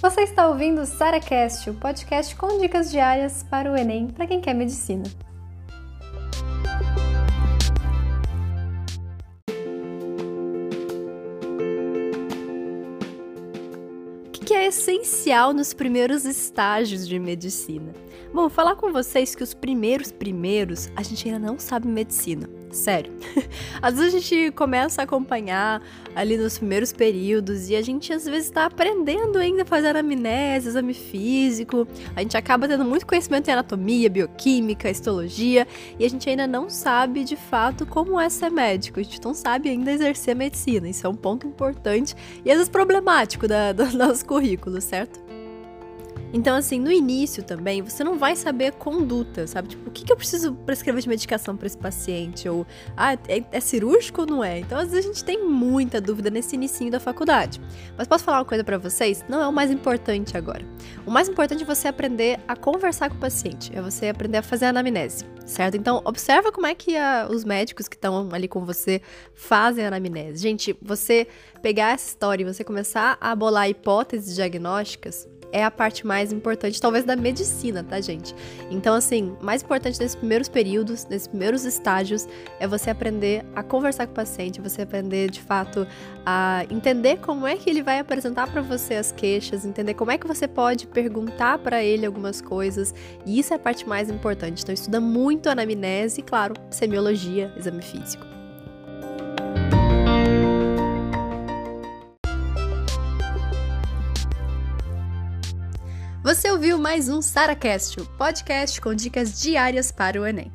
Você está ouvindo o SaraCast, o podcast com dicas diárias para o Enem para quem quer medicina. O que é essencial nos primeiros estágios de medicina? Bom, falar com vocês que os primeiros primeiros a gente ainda não sabe medicina. Sério. Às vezes a gente começa a acompanhar ali nos primeiros períodos e a gente às vezes está aprendendo ainda a fazer anamnese, exame físico. A gente acaba tendo muito conhecimento em anatomia, bioquímica, histologia e a gente ainda não sabe de fato como é ser médico. A gente não sabe ainda exercer medicina. Isso é um ponto importante e às vezes problemático da, do nosso currículo, certo? Então, assim, no início também, você não vai saber a conduta, sabe? Tipo, o que, que eu preciso prescrever de medicação para esse paciente? Ou, ah, é, é, cirúrgico ou não é? Então, às vezes a gente tem muita dúvida nesse início da faculdade. Mas posso falar uma coisa para vocês? Não é o mais importante agora. O mais importante é você aprender a conversar com o paciente, é você aprender a fazer a anamnese, certo? Então, observa como é que a, os médicos que estão ali com você fazem a anamnese. Gente, você pegar essa história e você começar a bolar hipóteses diagnósticas, é a parte mais importante, talvez, da medicina, tá, gente? Então, assim, mais importante nesses primeiros períodos, nesses primeiros estágios, é você aprender a conversar com o paciente, você aprender, de fato, a entender como é que ele vai apresentar para você as queixas, entender como é que você pode perguntar para ele algumas coisas, e isso é a parte mais importante. Então, estuda muito anamnese e, claro, semiologia, exame físico. Você ouviu mais um SaraCast, o podcast com dicas diárias para o Enem.